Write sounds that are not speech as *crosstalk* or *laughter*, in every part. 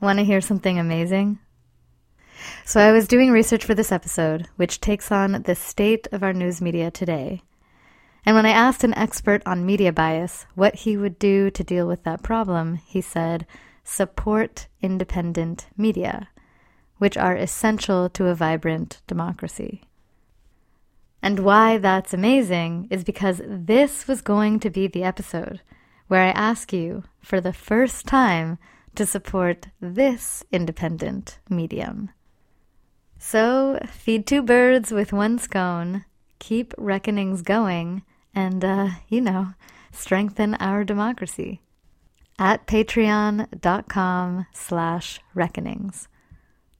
Want to hear something amazing? So, I was doing research for this episode, which takes on the state of our news media today. And when I asked an expert on media bias what he would do to deal with that problem, he said, support independent media, which are essential to a vibrant democracy. And why that's amazing is because this was going to be the episode where I ask you for the first time to support this independent medium. So, feed two birds with one scone, keep reckonings going, and, uh, you know, strengthen our democracy at patreon.com slash reckonings.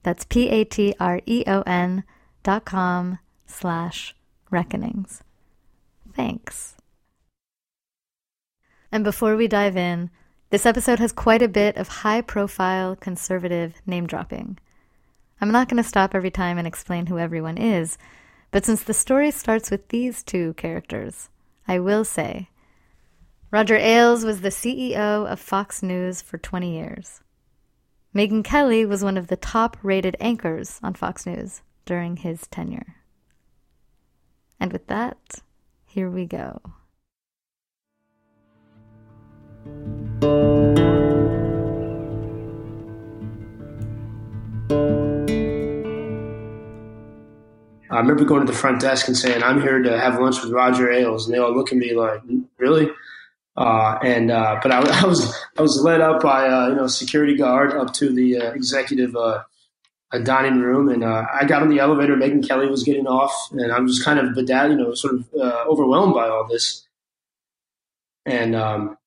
That's P-A-T-R-E-O-N dot com slash reckonings. Thanks. And before we dive in, this episode has quite a bit of high profile conservative name dropping. I'm not going to stop every time and explain who everyone is, but since the story starts with these two characters, I will say Roger Ailes was the CEO of Fox News for 20 years. Megyn Kelly was one of the top rated anchors on Fox News during his tenure. And with that, here we go. I remember going to the front desk and saying, "I'm here to have lunch with Roger Ailes," and they all look at me like, "Really?" Uh, and uh, but I, *laughs* I, was I was led up by uh, you know security guard up to the uh, executive uh, dining room, and uh, I got on the elevator. Megyn Kelly was getting off, and I'm just kind of bedad, you know, sort of overwhelmed by all this. And um,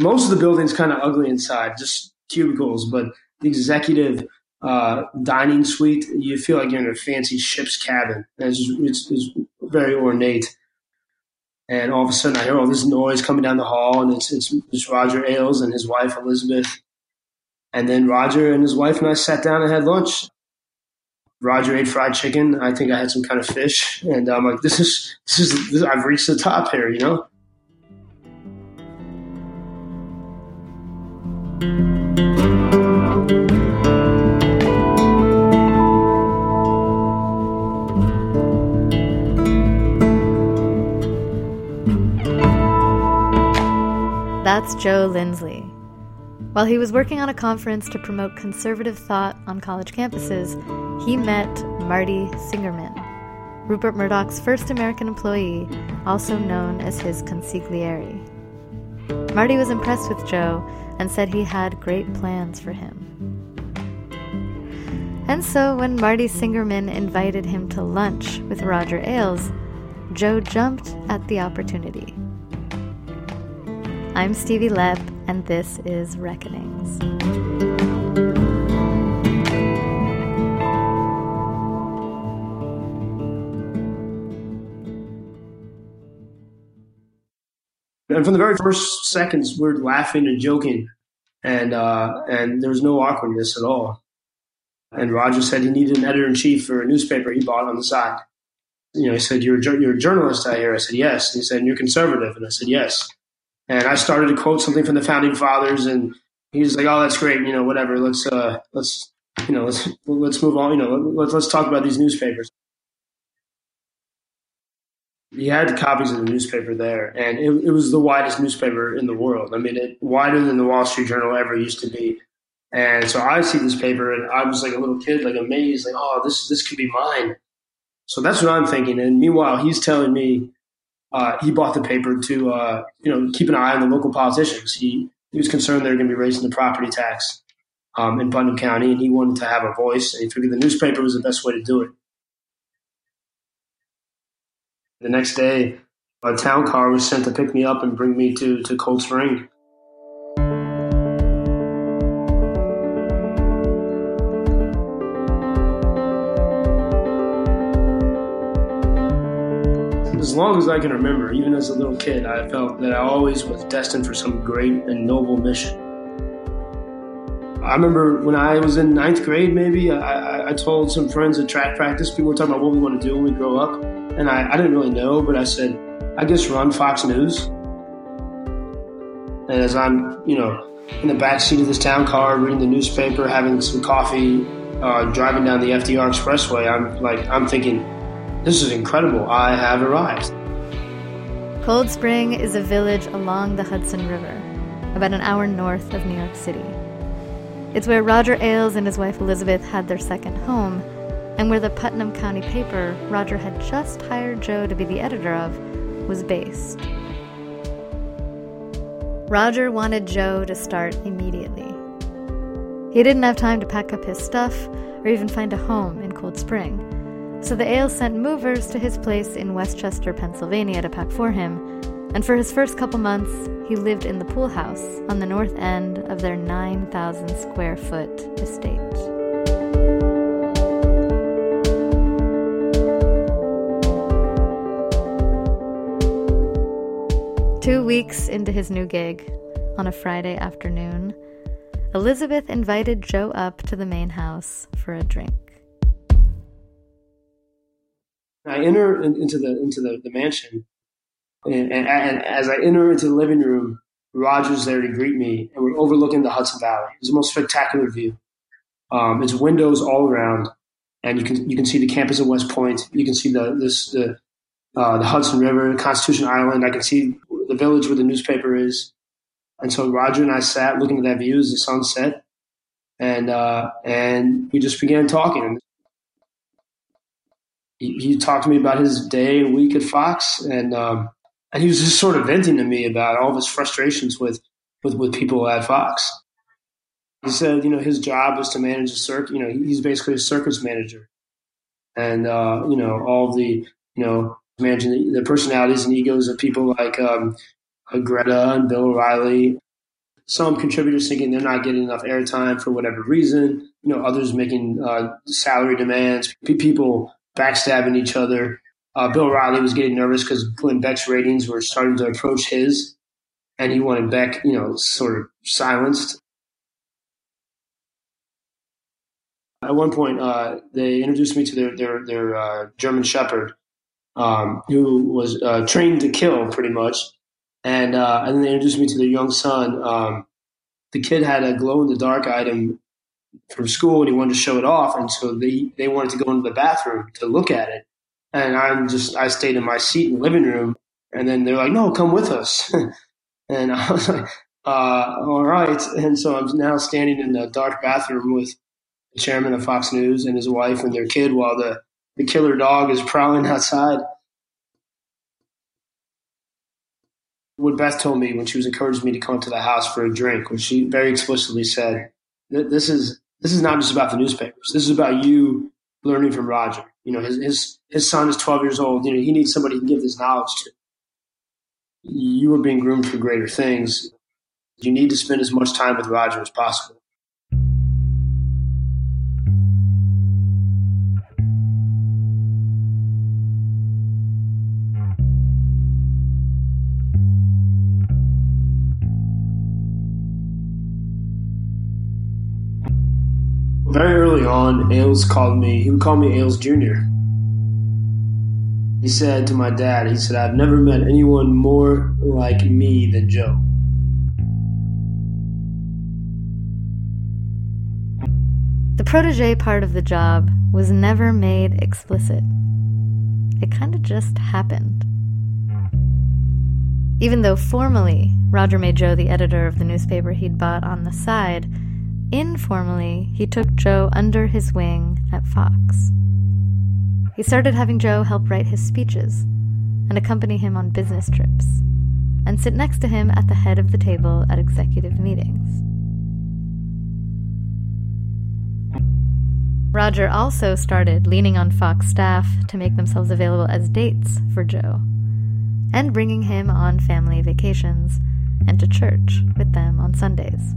most of the building's kind of ugly inside, just cubicles, but the executive uh, dining suite, you feel like you're in a fancy ship's cabin. It's, it's, it's, very ornate. And all of a sudden, I hear all this noise coming down the hall, and it's, it's, it's Roger Ailes and his wife Elizabeth. And then Roger and his wife and I sat down and had lunch. Roger ate fried chicken. I think I had some kind of fish, and I'm like, "This is this is this, I've reached the top here," you know. That's Joe Lindsley. While he was working on a conference to promote conservative thought on college campuses, he met Marty Singerman, Rupert Murdoch's first American employee, also known as his consigliere. Marty was impressed with Joe and said he had great plans for him. And so, when Marty Singerman invited him to lunch with Roger Ailes, Joe jumped at the opportunity. I'm Stevie Lepp, and this is Reckonings. And from the very first seconds, we're laughing and joking, and uh, and there was no awkwardness at all. And Roger said he needed an editor in chief for a newspaper he bought on the side. You know, he said, "You're a, you're a journalist, I hear." I said, "Yes." And he said, "You're conservative," and I said, "Yes." And I started to quote something from the founding fathers, and he was like, "Oh, that's great. You know, whatever. Let's uh, let's you know let's let's move on. You know, let's let's talk about these newspapers." He had copies of the newspaper there, and it, it was the widest newspaper in the world. I mean, it wider than the Wall Street Journal ever used to be. And so I see this paper, and I was like a little kid, like amazed, like, "Oh, this this could be mine." So that's what I'm thinking. And meanwhile, he's telling me uh, he bought the paper to uh, you know keep an eye on the local politicians. He he was concerned they were going to be raising the property tax um, in Putnam County, and he wanted to have a voice. And he figured the newspaper was the best way to do it. The next day, a town car was sent to pick me up and bring me to to Cold Spring. As long as I can remember, even as a little kid, I felt that I always was destined for some great and noble mission. I remember when I was in ninth grade, maybe, I, I told some friends at track practice, people were talking about what we want to do when we grow up. And I, I didn't really know, but I said, I guess run Fox News. And as I'm, you know, in the back seat of this town car, reading the newspaper, having some coffee, uh, driving down the FDR Expressway. I'm like, I'm thinking, this is incredible. I have arrived. Cold Spring is a village along the Hudson River, about an hour north of New York City. It's where Roger Ailes and his wife Elizabeth had their second home, and where the Putnam County paper Roger had just hired Joe to be the editor of was based. Roger wanted Joe to start immediately. He didn't have time to pack up his stuff or even find a home in Cold Spring, so the Ailes sent movers to his place in West Chester, Pennsylvania to pack for him, and for his first couple months, he lived in the pool house on the north end of their 9,000 square foot estate. Two weeks into his new gig, on a Friday afternoon, Elizabeth invited Joe up to the main house for a drink. I enter into the into the, the mansion, and, and, and, as I enter into the living room, Roger's there to greet me, and we're overlooking the Hudson Valley. It's the most spectacular view. Um, it's windows all around, and you can you can see the campus of West Point. You can see the this the uh, the Hudson River, Constitution Island. I can see the village where the newspaper is. And so Roger and I sat looking at that view as the sun set, and uh, and we just began talking. He, he, talked to me about his day and week at Fox, and um, and he was just sort of venting to me about all of his frustrations with with, with people at Fox. He said, you know, his job was to manage a circus. You know, he's basically a circus manager, and uh, you know all the you know managing the, the personalities and egos of people like um, Greta and Bill O'Reilly. Some contributors thinking they're not getting enough airtime for whatever reason. You know, others making uh, salary demands. People backstabbing each other. Uh, Bill Riley was getting nervous because Glenn Beck's ratings were starting to approach his, and he wanted Beck, you know, sort of silenced. At one point, uh, they introduced me to their their, their uh, German Shepherd, um, who was uh, trained to kill pretty much. And, uh, and then they introduced me to their young son. Um, the kid had a glow in the dark item from school and he wanted to show it off. And so they, they wanted to go into the bathroom to look at it. And I'm just, I stayed in my seat in the living room. And then they're like, no, come with us. *laughs* and I was like, uh, all right. And so I'm now standing in the dark bathroom with the chairman of Fox News and his wife and their kid while the the killer dog is prowling outside. What Beth told me when she was encouraging me to come to the house for a drink, when she very explicitly said, "This is this is not just about the newspapers. This is about you learning from Roger. You know, his his his son is 12 years old. You know, he needs somebody to give this knowledge to. You are being groomed for greater things. You need to spend as much time with Roger as possible." Very early on, Ailes called me, he would call me Ailes Jr. He said to my dad, he said, I've never met anyone more like me than Joe. The protege part of the job was never made explicit. It kind of just happened. Even though formally Roger made Joe the editor of the newspaper he'd bought on the side, Informally, he took Joe under his wing at Fox. He started having Joe help write his speeches and accompany him on business trips and sit next to him at the head of the table at executive meetings. Roger also started leaning on Fox staff to make themselves available as dates for Joe and bringing him on family vacations and to church with them on Sundays.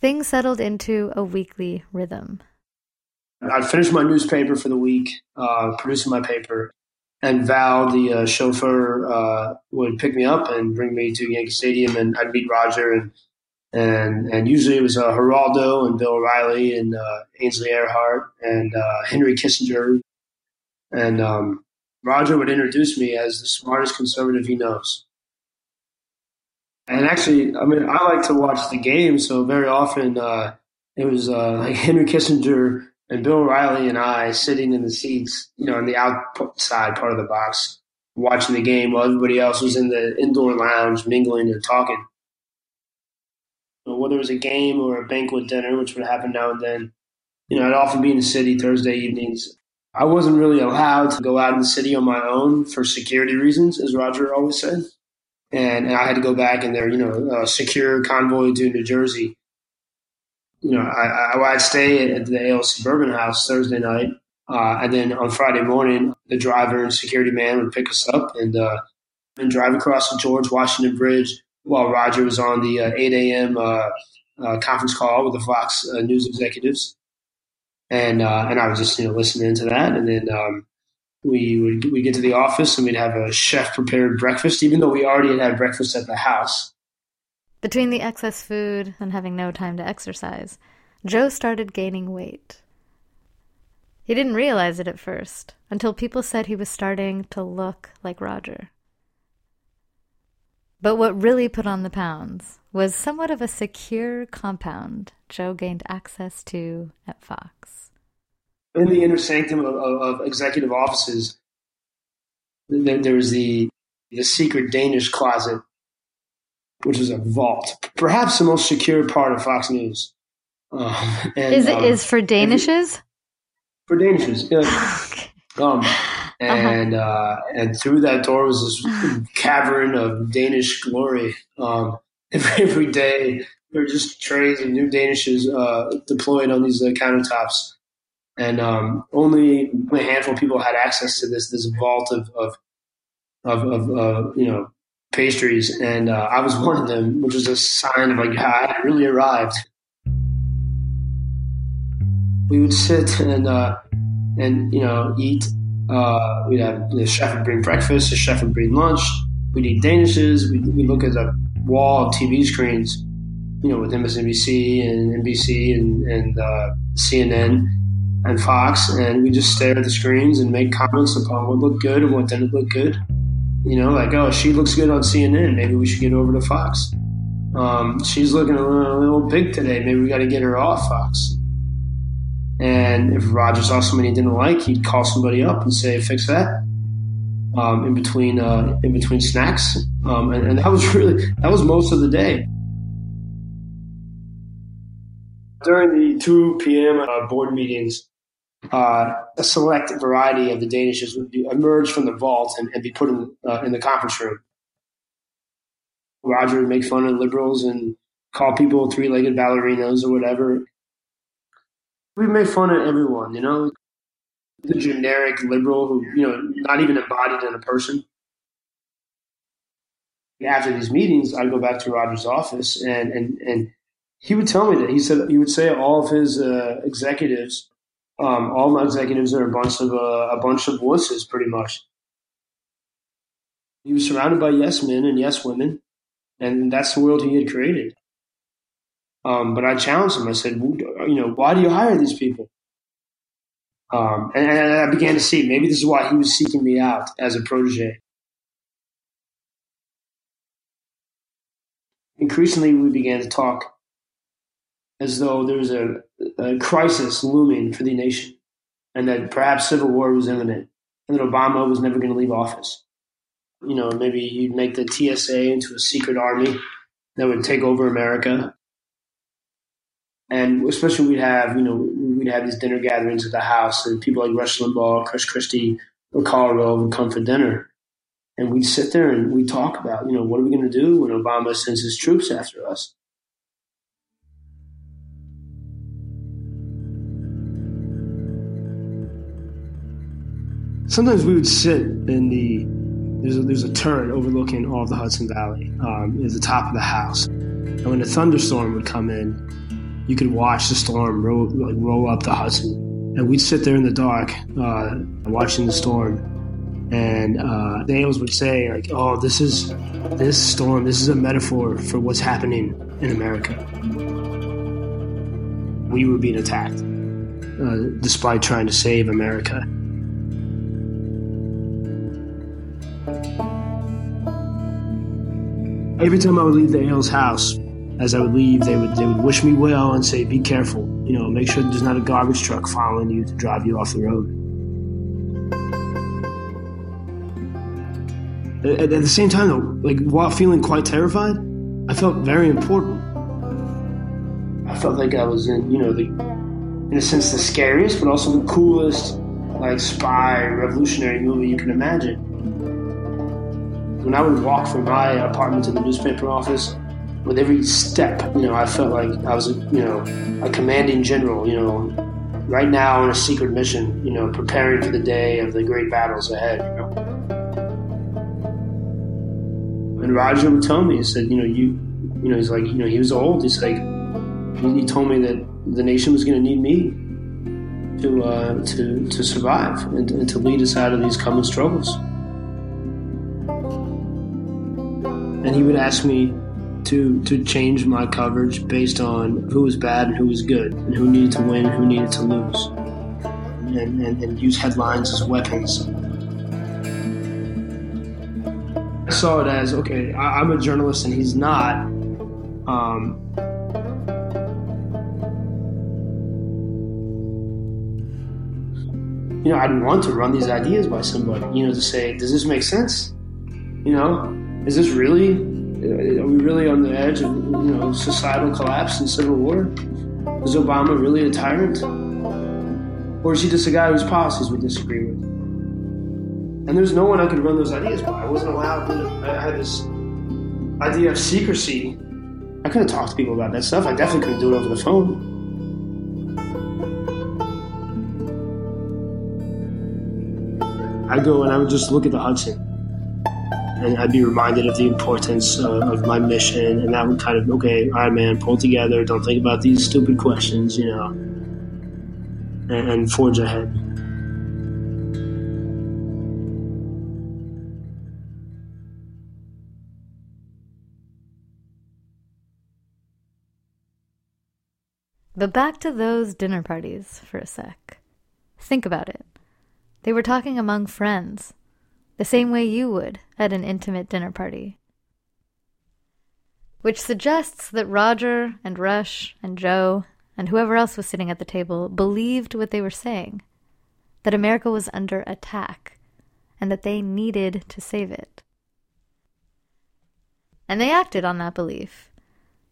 Things settled into a weekly rhythm. I'd finish my newspaper for the week, uh, producing my paper, and Val, the uh, chauffeur, uh, would pick me up and bring me to Yankee Stadium, and I'd meet Roger, and and and usually it was uh, Geraldo and Bill O'Reilly and uh, Ainsley Earhardt and uh, Henry Kissinger, and um, Roger would introduce me as the smartest conservative he knows. And actually, I mean, I like to watch the game, so very often uh, it was uh, *laughs* like Henry Kissinger and Bill O'Reilly and I sitting in the seats, you know, on the outside part of the box, watching the game while everybody else was in the indoor lounge mingling and talking. Whether it was a game or a banquet dinner, which would happen now and then, you know, I'd often be in the city Thursday evenings. I wasn't really allowed to go out in the city on my own for security reasons, as Roger always said. And, and I had to go back in there, you know, a secure convoy to New Jersey. You know, I, I, I'd stay at the Ale Suburban House Thursday night. Uh, and then on Friday morning, the driver and security man would pick us up and, uh, and drive across the George Washington Bridge while Roger was on the uh, 8 a.m. Uh, uh, conference call with the Fox uh, News executives and uh, and I was just you know listening to that, and then um, we would we get to the office and we'd have a chef prepared breakfast, even though we already had had breakfast at the house. Between the excess food and having no time to exercise, Joe started gaining weight. He didn't realize it at first until people said he was starting to look like Roger. But what really put on the pounds was somewhat of a secure compound Joe gained access to at Fox. In the inner sanctum of, of, of executive offices, there, there was the, the secret Danish closet, which was a vault, perhaps the most secure part of Fox News. Um, and, is it um, is for Danishes? For Danishes, yeah. *laughs* okay. Um, uh-huh. and uh-huh. uh, and through that door was this cavern of Danish glory. Um, every, *laughs* every day there were just trays of new Danishes uh, deployed on these uh, countertops, and um, only a handful of people had access to this this vault of of of, of uh, you know pastries, and uh, I was one of them, which was a sign of like God really arrived. We would sit and uh, and you know eat uh, we'd have the chef would bring breakfast, the chef would bring lunch. We'd eat danishes. We'd, we'd look at the wall of TV screens, you know, with MSNBC and NBC and, and uh, CNN and Fox, and we just stare at the screens and make comments upon what looked good and what didn't look good. You know, like, oh, she looks good on CNN. Maybe we should get over to Fox. Um, she's looking a little, a little big today. Maybe we got to get her off Fox. And if Roger saw somebody he didn't like, he'd call somebody up and say, "Fix that." Um, in between uh, in between snacks, um, and, and, that was *laughs* really that was most of the day. During the two p.m. Uh, board meetings, uh, a select variety of the Danishes would be, emerge from the vault and, and be put in, uh, in the conference room. Roger would make fun of liberals and call people three-legged ballerinas or whatever we made fun of everyone, you know, the generic liberal who, you know, not even embodied in a person. After these meetings, I'd go back to Roger's office and, and, and he would tell me that. He said, he would say all of his uh, executives, um, all my executives are a bunch of, uh, a bunch of wusses pretty much. He was surrounded by yes men and yes women, and that's the world he had created. Um, but I challenged him. I said, you know, why do you hire these people? Um, and, and, I began to see maybe this is why he was seeking me out as a protege. Increasingly, we began to talk as though there was a, a crisis looming for the nation and that perhaps civil war was imminent and that Obama was never going to leave office. You know, maybe you'd make the TSA into a secret army that would take over America and especially we'd have you know we'd have these dinner gatherings at the house, and people like Rush Limbaugh, Chris Christie, or Karl Rove would come for dinner, and we'd sit there and we'd talk about you know what are we going to do when Obama sends his troops after us. Sometimes we would sit in the there's a, there's a turret overlooking all of the Hudson Valley um, at the top of the house, and when a thunderstorm would come in you could watch the storm roll, like, roll up the Hudson. And we'd sit there in the dark uh, watching the storm. And uh, the angels would say, like, oh, this is this storm, this is a metaphor for what's happening in America. We were being attacked uh, despite trying to save America. Every time I would leave the Ailes house, as I would leave, they would they would wish me well and say, "Be careful. You know, make sure there's not a garbage truck following you to drive you off the road." At, at the same time, though, like while feeling quite terrified, I felt very important. I felt like I was in, you know, the in a sense the scariest, but also the coolest, like spy revolutionary movie you can imagine. When I would walk from my apartment to the newspaper office, with every step, you know, I felt like I was, you know, a commanding general, you know, right now on a secret mission, you know, preparing for the day of the great battles ahead, you know. And Roger would tell me, he said, you know, you, you know, he's like, you know, he was old. He's like, he, told me that the nation was going to need me to, uh, to, to survive and, and to lead us out of these common struggles. And he would ask me, to to change my coverage based on who was bad and who was good, and who needed to win and who needed to lose, and, and, and use headlines as weapons. I saw it as okay, I, am a journalist and he's not. Um, you know, I'd want to run these ideas by somebody, you know, to say, does this make sense? You know, is this really uh, are we really on the edge of you know societal collapse and civil war? Is Obama really a tyrant, or is he just a guy whose policies we disagree with? And there's no one I could run those ideas by. I wasn't allowed. To, I had this idea of secrecy. I couldn't talk to people about that stuff. I definitely couldn't do it over the phone. I'd go and I would just look at the Hudson and I'd be reminded of the importance uh, of my mission, and that would kind of okay, all right, man, pull together. Don't think about these stupid questions, you know, and, and forge ahead. But back to those dinner parties for a sec. Think about it. They were talking among friends, the same way you would at an intimate dinner party. Which suggests that Roger and Rush and Joe and whoever else was sitting at the table believed what they were saying that America was under attack and that they needed to save it. And they acted on that belief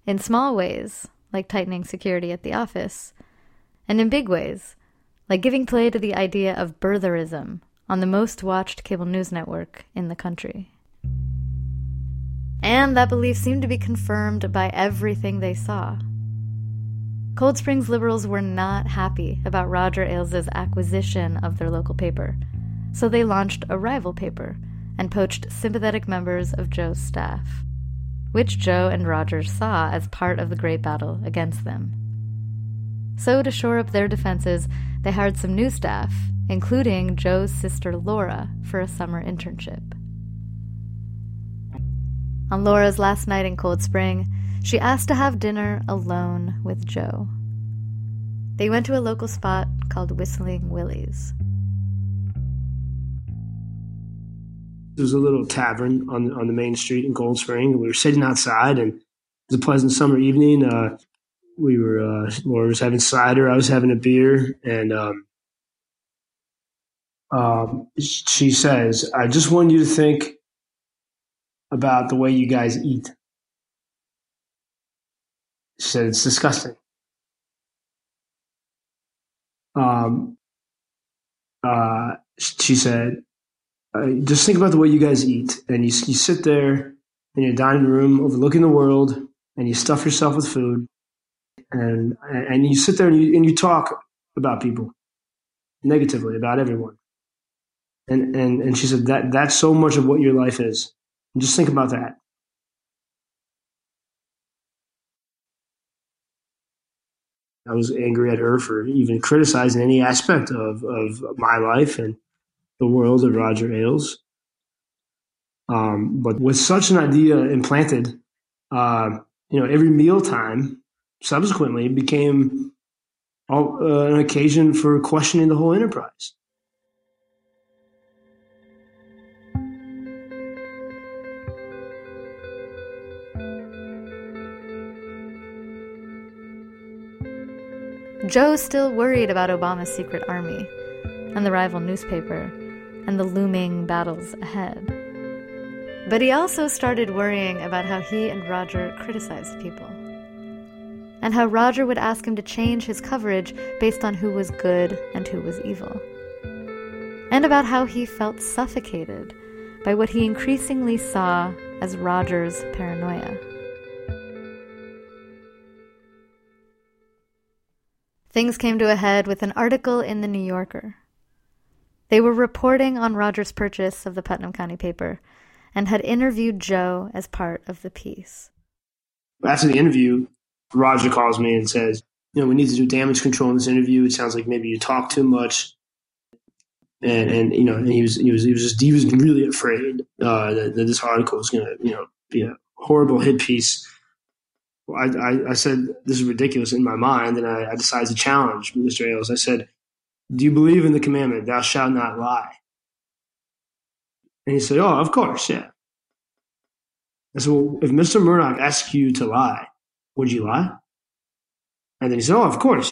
in small ways, like tightening security at the office, and in big ways, like giving play to the idea of birtherism on the most watched cable news network in the country. And that belief seemed to be confirmed by everything they saw. Cold Spring's liberals were not happy about Roger Ailes' acquisition of their local paper, so they launched a rival paper and poached sympathetic members of Joe's staff, which Joe and Roger saw as part of the great battle against them. So, to shore up their defenses, they hired some new staff including Joe's sister Laura, for a summer internship. On Laura's last night in Cold Spring, she asked to have dinner alone with Joe. They went to a local spot called Whistling Willie's. There's a little tavern on on the main street in Cold Spring. We were sitting outside, and it was a pleasant summer evening. Uh, we were uh, Laura was having cider, I was having a beer, and um, um, she says, I just want you to think about the way you guys eat. She said, it's disgusting. Um, uh, she said, uh, just think about the way you guys eat. And you, you sit there in your dining room overlooking the world and you stuff yourself with food and, and you sit there and you, and you talk about people negatively, about everyone. And, and, and she said, that, that's so much of what your life is. And just think about that. I was angry at her for even criticizing any aspect of, of my life and the world of Roger Ailes. Um, but with such an idea implanted, uh, you know, every mealtime subsequently became all, uh, an occasion for questioning the whole enterprise. Joe still worried about Obama's secret army and the rival newspaper and the looming battles ahead. But he also started worrying about how he and Roger criticized people. And how Roger would ask him to change his coverage based on who was good and who was evil. And about how he felt suffocated by what he increasingly saw as Roger's paranoia. Things came to a head with an article in The New Yorker. They were reporting on Roger's purchase of the Putnam County paper and had interviewed Joe as part of the piece. After the interview, Roger calls me and says, you know, we need to do damage control in this interview. It sounds like maybe you talk too much. And, and you know, and he was, he was, he was just, he was really afraid uh, that, that this article was to, you know, be a horrible hit piece. I, I, I, said, this is ridiculous in my mind. And I, I decided to challenge Mr. Ailes. I said, do you believe in the commandment, thou shalt not lie? And he said, Oh, of course, yeah. I said, Well, if Mr. Murdoch asked you to lie, would you lie? And then he said, Oh, of course.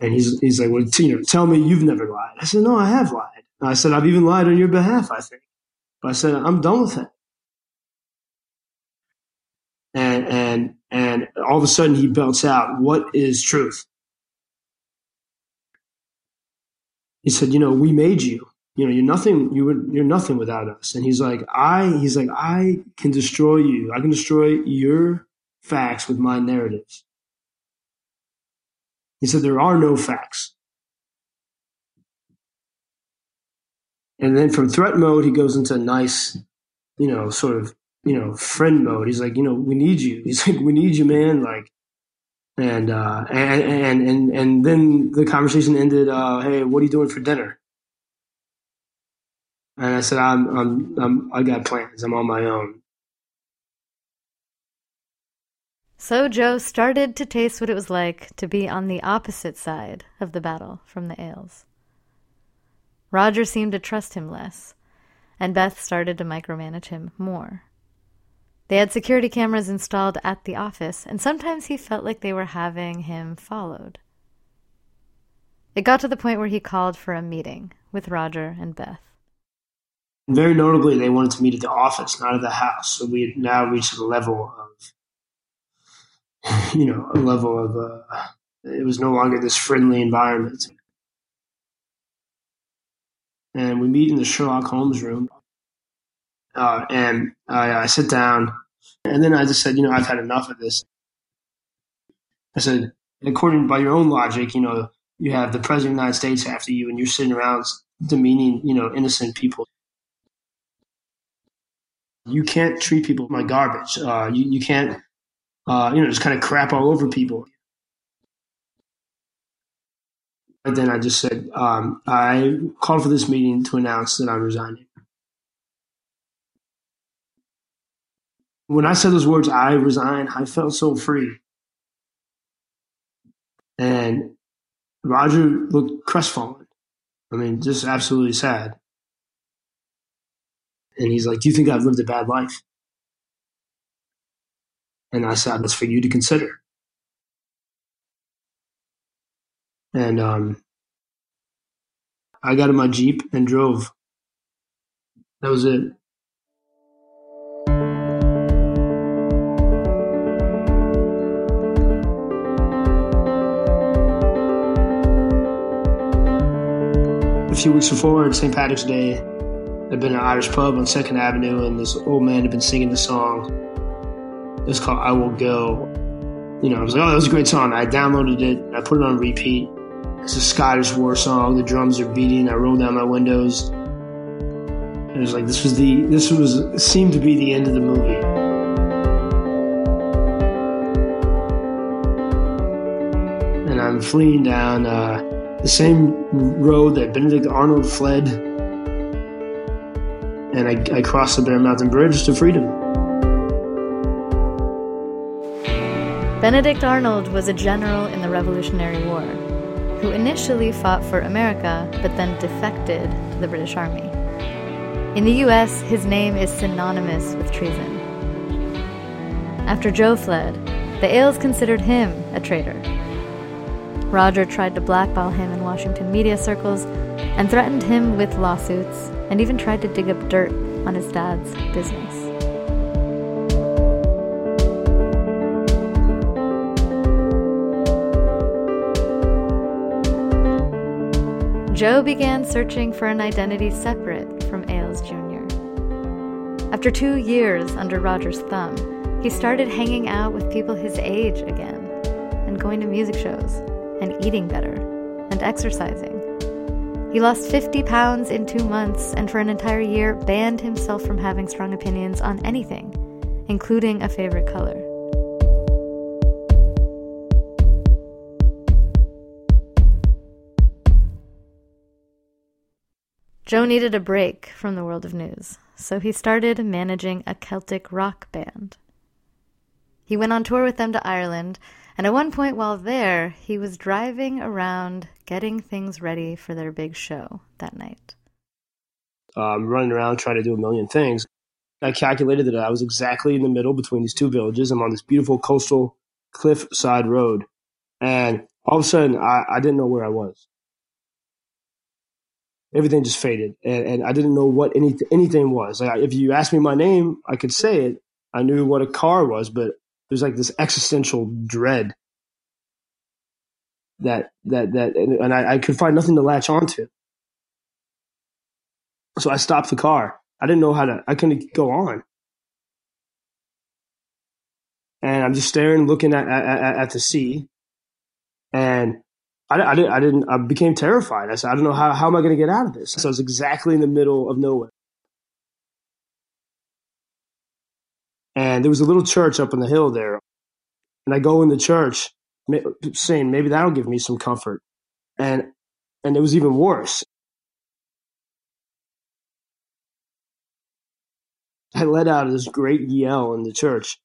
And he's, he's like, Well, you know, tell me you've never lied. I said, No, I have lied. And I said, I've even lied on your behalf, I think. But I said, I'm done with it. And, and, and all of a sudden he belts out, What is truth? He said, You know, we made you you know, you're nothing, you would, you're nothing without us. And he's like, I, he's like, I can destroy you. I can destroy your facts with my narratives. He said, there are no facts. And then from threat mode, he goes into nice, you know, sort of, you know, friend mode. He's like, you know, we need you. *laughs* He's like, we need you, man. Like, and, uh, and, and, and, and then the conversation ended, uh, hey, what are you doing for dinner? And I said, I'm, I'm, I'm, I got plans. I'm on my own. So Joe started to taste what it was like to be on the opposite side of the battle from the Ailes. Roger seemed to trust him less, and Beth started to micromanage him more. They had security cameras installed at the office, and sometimes he felt like they were having him followed. It got to the point where he called for a meeting with Roger and Beth. Very notably, they wanted to meet at the office, not at the house. So we had now reached a level of, you know, a level of, uh, it was no longer this friendly environment. And we meet in the Sherlock Holmes room. Uh, and I, I sit down, and then I just said, you know, I've had enough of this. I said, according by your own logic, you know, you have the president of the United States after you, and you're sitting around demeaning, you know, innocent people you can't treat people like garbage. Uh, you, you can't, uh, you know, just kind of crap all over people. Then I just said, um, I called for this meeting to announce that I'm resigning. When I said those words, I resign, I felt so free. And Roger looked crestfallen. I mean, just absolutely sad. And he's like, Do you think I've lived a bad life? And I said, That's for you to consider. And um, I got in my Jeep and drove. That was it. Few weeks before St. Patrick's Day, I'd been at an Irish pub on Second Avenue, and this old man had been singing the song. It was called "I Will Go." You know, I was like, "Oh, that was a great song." I downloaded it, I put it on repeat. It's a Scottish war song. The drums are beating. I rolled down my windows. It was like this was the this was seemed to be the end of the movie. And I'm fleeing down uh, the same road that Benedict Arnold fled and I, I crossed the Bear Mountain Bridge to freedom. Benedict Arnold was a general in the Revolutionary War who initially fought for America but then defected to the British Army. In the US, his name is synonymous with treason. After Joe fled, the Ailes considered him a traitor. Roger tried to blackball him in Washington media circles and threatened him with lawsuits and even tried to dig up dirt on his dad's business. Joe began searching for an identity separate from Ailes Jr. After two years under Roger's thumb, he started hanging out with people his age again, and going to music shows, eating better, and exercising. He lost 50 pounds in two months, and for an entire year banned himself from having strong opinions on anything, including a favorite color. Joe needed a break from the world of news, so he started managing a Celtic rock band. He went on tour with them to Ireland, and at one point while there, he was driving around getting things ready for their big show that night. Um, running around trying to do a million things. I calculated that I was exactly in the middle between these two villages. I'm on this beautiful coastal cliffside road, and all of a sudden, I, I didn't know where I was everything just faded, and, and I didn't know what any, anything was. Like, if you asked me my name, I could say it. I knew what a car was, but there's like this existential dread that that that, and I, I could find nothing to latch onto. So I stopped the car. I didn't know how to. I couldn't go on, and I'm just staring, looking at at, at the sea, and I, I, didn't, I didn't, I became terrified. I said, I don't know how, how am I going to get out of this? So I was exactly in the middle of nowhere. And there was a little church up on the hill there. And I go in the church saying, maybe that'll give me some comfort. And, and it was even worse. I let out this great yell in the church.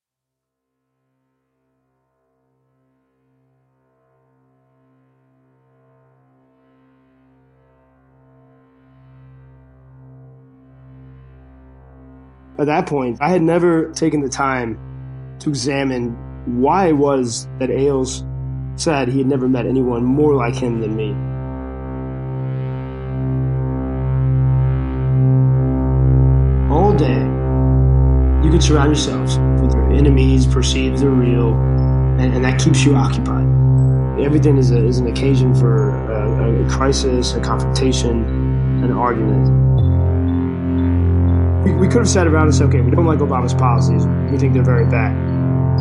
At that point, I had never taken the time to examine why it was that Ailes said he had never met anyone more like him than me. All day, you can surround yourselves with your enemies, perceived they're real, and, and that keeps you occupied. Everything is, a, is an occasion for a, a crisis, a confrontation, an argument we, we could have sat around and said, okay, we don't like Obama's policies. We think they're very bad.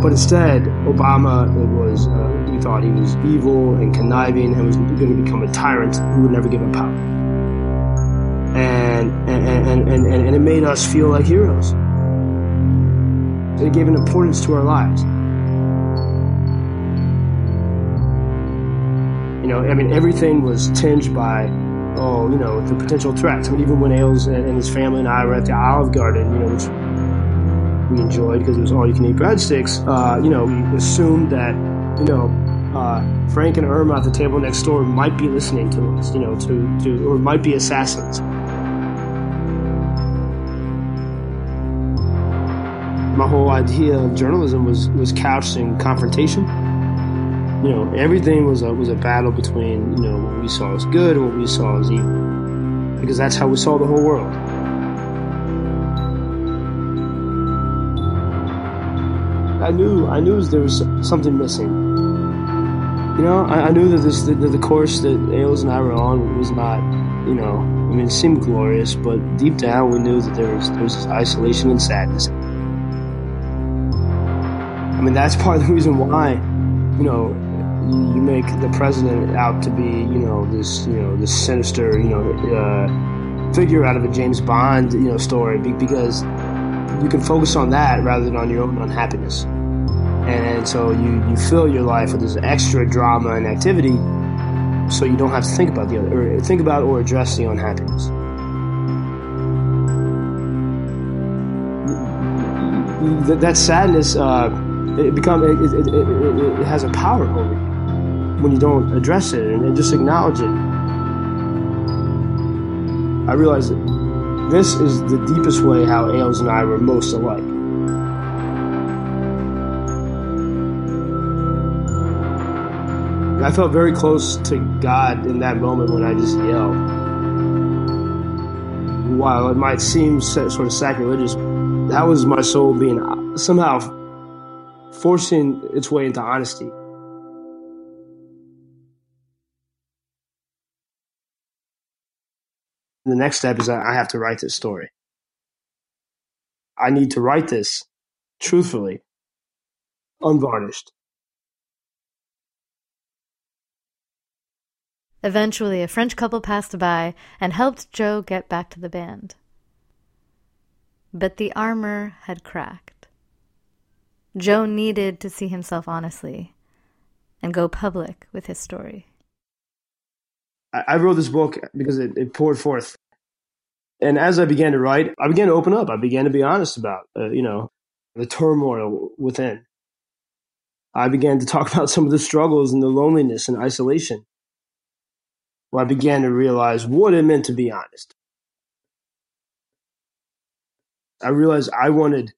But instead, Obama was, uh, we thought he was evil and conniving and was going to become a tyrant who would never give up power. And, and, and, and, and it made us feel like heroes. It gave an importance to our lives. You know, I mean, everything was tinged by oh, you know, the potential threats. I mean, even when Ailes and his family and I were at the Olive Garden, you know, which we enjoyed because it was all you can eat breadsticks, uh, you know, we assumed that, you know, uh, Frank and Irma at the table next door might be listening to us, you know, to, to or might be assassins. My whole idea of journalism was, was couched in confrontation you know, everything was a was a battle between you know what we saw as good and what we saw as evil, because that's how we saw the whole world. I knew I knew there was something missing. You know, I, I knew that this the course that Ailes and I were on was not, you know, I mean, it seemed glorious, but deep down we knew that there was there was isolation and sadness. I mean, that's part of the reason why, you know, you make the president out to be, you know, this, you know, this sinister, you know, uh, figure out of a James Bond, you know, story because you can focus on that rather than on your own unhappiness. And, so you, you fill your life with this extra drama and activity so you don't have to think about the other, or think about or address the unhappiness. That, that sadness, uh, it become it, it, it, it, has a power over you when you don't address it and, just acknowledge it. I realized that this is the deepest way how Ailes and I were most alike. I felt very close to God in that moment when I just yelled. While it might seem sort of sacrilegious, that was my soul being somehow forcing its way into honesty. The next step is I have to write this story. I need to write this truthfully, unvarnished. Eventually, a French couple passed by and helped Joe get back to the band. But the armor had cracked. Joe needed to see himself honestly and go public with his story. I wrote this book because it, it poured forth. And as I began to write, I began to open up. I began to be honest about, uh, you know, the turmoil within. I began to talk *laughs* about some of the struggles and the loneliness and isolation where I began to realize what it meant to be honest. I realized I wanted,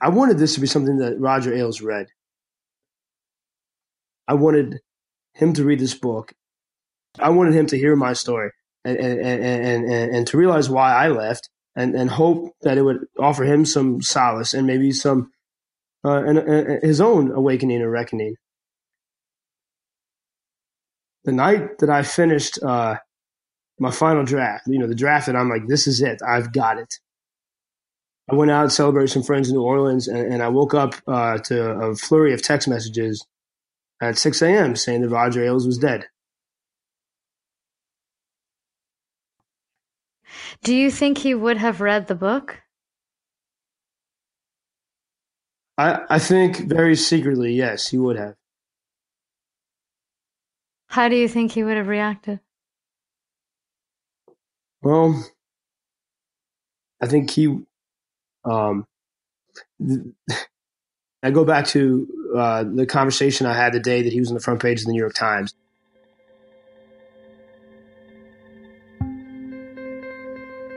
I wanted this to be something that Roger Ailes read. I wanted him to read this book. I wanted him to hear my story and, and, and, and, and to realize why I left and, and hope that it would offer him some solace and maybe some, uh, and, and his own awakening or reckoning the night that I finished uh, my final draft, you know, the draft that I'm like, this is it, I've got it. I went out, celebrated some friends in New Orleans, and, and I woke up uh, to a flurry of text messages at 6 a.m. saying that Roger Ailes was dead. Do you think he would have read the book? I, I think very secretly, yes, he would have. How do you think he would have reacted? Well, I think he. Um, I go back to uh, the conversation I had the day that he was on the front page of the New York Times.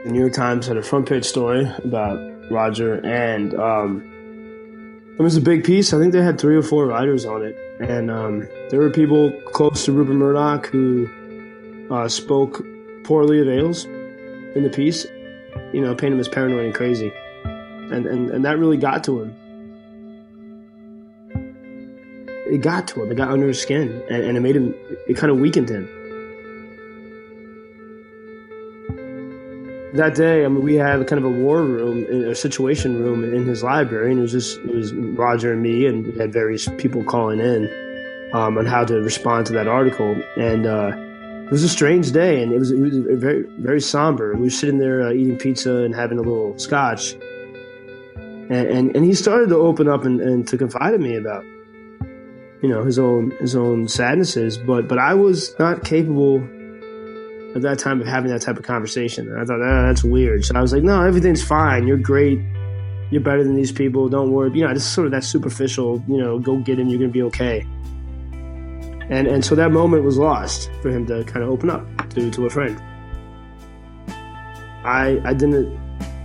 The New York Times had a front page story about Roger, and um, it was a big piece. I think they had three or four writers on it and um, there were people close to Rupert Murdoch who uh, spoke poorly of Ailes in the piece, you know, painted him as paranoid and crazy. And, and, and that really got to him. It got to him. It got under his skin, and, and it made him. It kind of weakened him. That day, I mean, we had kind of a war room, a situation room in his library, and it was just it was Roger and me, and we had various people calling in um, on how to respond to that article. And uh, it was a strange day, and it was it was very very somber. We were sitting there uh, eating pizza and having a little scotch, and and, and he started to open up and, and to confide in me about you know his own his own sadnesses, but but I was not capable at that time of having that type of conversation. And I thought, ah, that's weird. So I was like, no, everything's fine. You're great. You're better than these people. Don't worry. You know, just sort of that superficial, you know, go get him. You're going to be okay. And, and so that moment was lost for him to kind of open up to, to a friend. I, I didn't,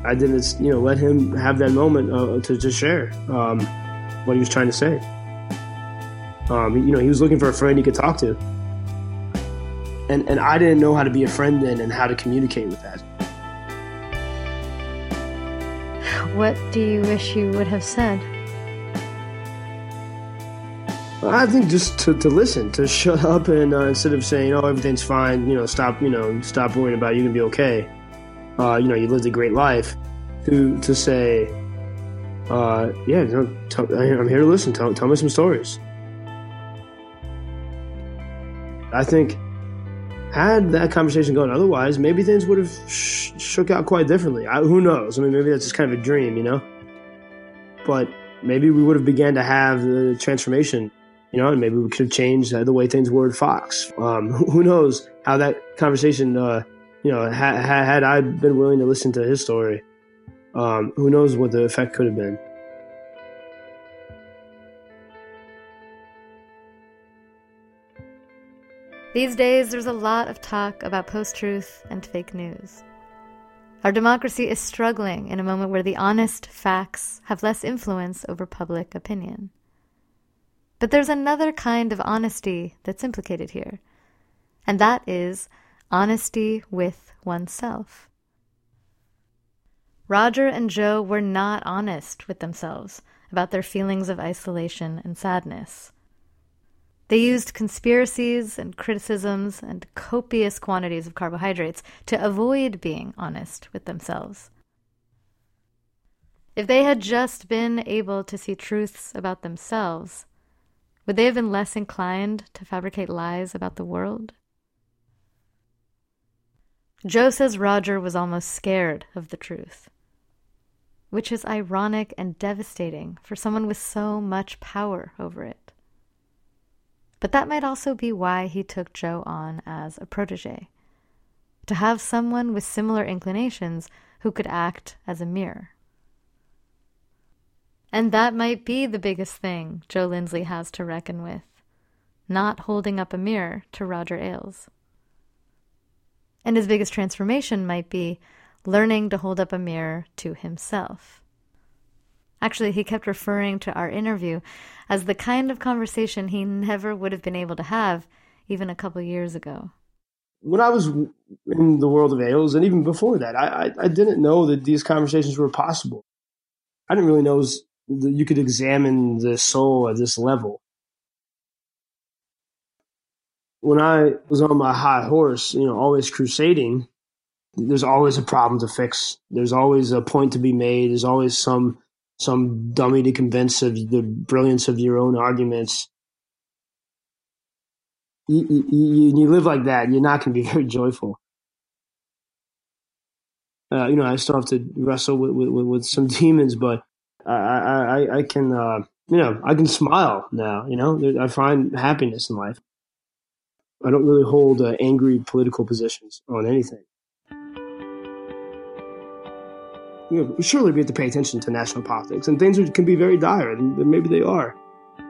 I didn't, you know, let him have that moment uh, to, to share um, what he was trying to say. Um, you know, he was looking for a friend he could talk to and and I didn't know how to be a friend then and how to communicate with that. What do you wish you would have said? I think just to, to listen, to shut *laughs* up, and uh, instead of saying, "Oh, everything's fine," you know, stop, you know, stop worrying about it, you can be okay. Uh, you know, you lived a great life. To to say, uh, yeah, you know, t- I'm here to listen. Tell, tell me some stories. I think had that conversation gone otherwise, maybe things would have sh- shook out quite differently. I, who knows? I mean, maybe that's just kind of a dream, you know. But maybe we would have began to have the transformation, you know, and maybe we could have changed the way things were at Fox. Um, who knows how that conversation, uh, you know, ha- had I been willing to listen to his story, um, who knows what the effect could have been. These days, there's a lot of talk about post truth and fake news. Our democracy is struggling in a moment where the honest facts have less influence over public opinion. But there's another kind of honesty that's implicated here, and that is honesty with oneself. Roger and Joe were not honest with themselves about their feelings of isolation and sadness. They used conspiracies and criticisms and copious quantities of carbohydrates to avoid being honest with themselves. If they had just been able to see truths about themselves, would they have been less inclined to fabricate lies about the world? Joe says Roger was almost scared of the truth, which is ironic and devastating for someone with so much power over it. But that might also be why he took Joe on as a protege to have someone with similar inclinations who could act as a mirror. And that might be the biggest thing Joe Lindsley has to reckon with not holding up a mirror to Roger Ailes. And his biggest transformation might be learning to hold up a mirror to himself. Actually, he kept referring to our interview as the kind of conversation he never would have been able to have even a couple years ago. When I was in the world of Ailes, and even before that, I, I, I didn't know that these conversations were possible. I didn't really know that you could examine the soul at this level. When I was on my high horse, you know, always crusading, there's always a problem to fix. There's always a point to be made. There's always some some dummy to convince of the brilliance of your own arguments. You, you, you live like that, you're not going to be *laughs* very joyful. Uh, you know, I still have to wrestle with, with, with some *laughs* demons, but I, I, I can, uh, you know, I can smile now. You know, I find happiness in life. I don't really hold uh, angry political positions on anything. You know, surely we have to pay attention to national politics, and things can be very dire, and maybe they are.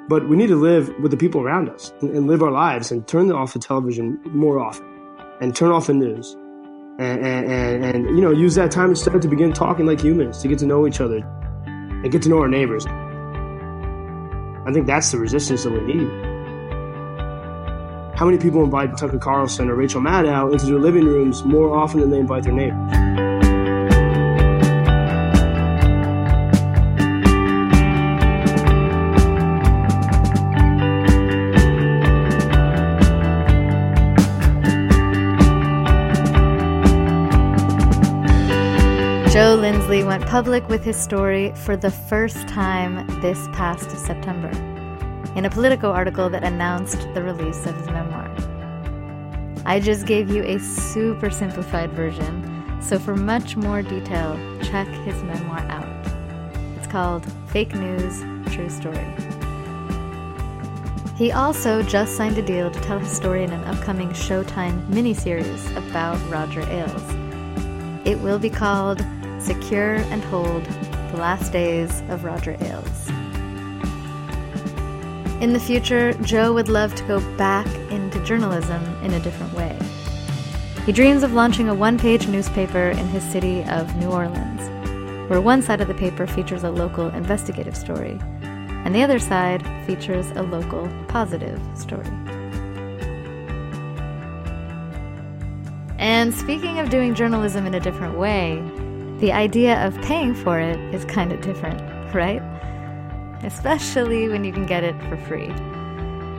But we need to live with the people around us and, and live our lives and turn off the television more often and turn off the news and, and, and, and, you know use that time instead to begin talking like humans to get to know each other and get to know our neighbors. I think that's the resistance that we need. How many people invite Tucker Carlson or Rachel Maddow into their living rooms more often than they invite their neighbors? Went public with his story for the first time this past September in a Politico article that announced the release of his memoir. I just gave you a super simplified version, so for much more detail, check his memoir out. It's called Fake News True Story. He also just signed a deal to tell his story in an upcoming Showtime miniseries about Roger Ailes. It will be called Secure and Hold The Last Days of Roger Ailes. In the future, Joe would love to go back into journalism in a different way. He dreams of launching a one page newspaper in his city of New Orleans, where one side of the paper features a local investigative story, and the other side features a local positive story. And speaking of doing journalism in a different way, the idea of paying for it is kind of different, right? Especially when you can get it for free.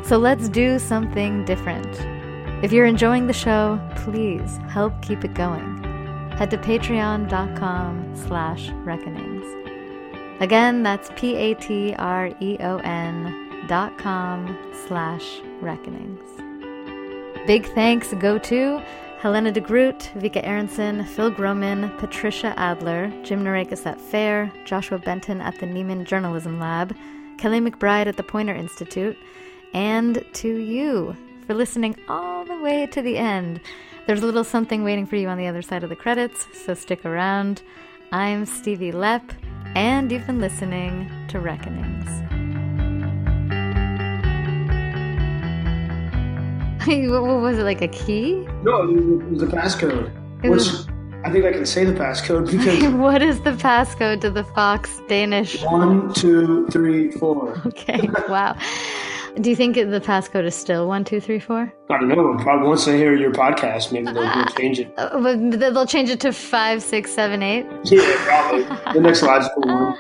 So let's do something different. If you're enjoying the show, please help keep it going. Head to patreon.com slash reckonings. Again, that's P-A-T-R-E-O-N dot com slash reckonings. Big thanks go to Helena de Groot, Vika Aronson, Phil Groman, Patricia Adler, Jim Naureckas at FAIR, Joshua Benton at the Nieman Journalism Lab, Kelly McBride at the Poynter Institute, and to you for listening all the way to the end. There's a little something waiting for you on the other side of the credits, so stick around. I'm Stevie Lepp, and you've been listening to Reckonings. What was it like a key? No, it was a passcode. Which I think I can say the passcode *laughs* because. what is the passcode to the Fox Danish? One, two, three, four. Okay, wow. Do you think the passcode is still one two three four? I don't know. Probably once they hear your podcast, maybe they'll, they'll change it. Uh, but they'll change it to five six seven eight. Yeah, probably the next logical *laughs* one.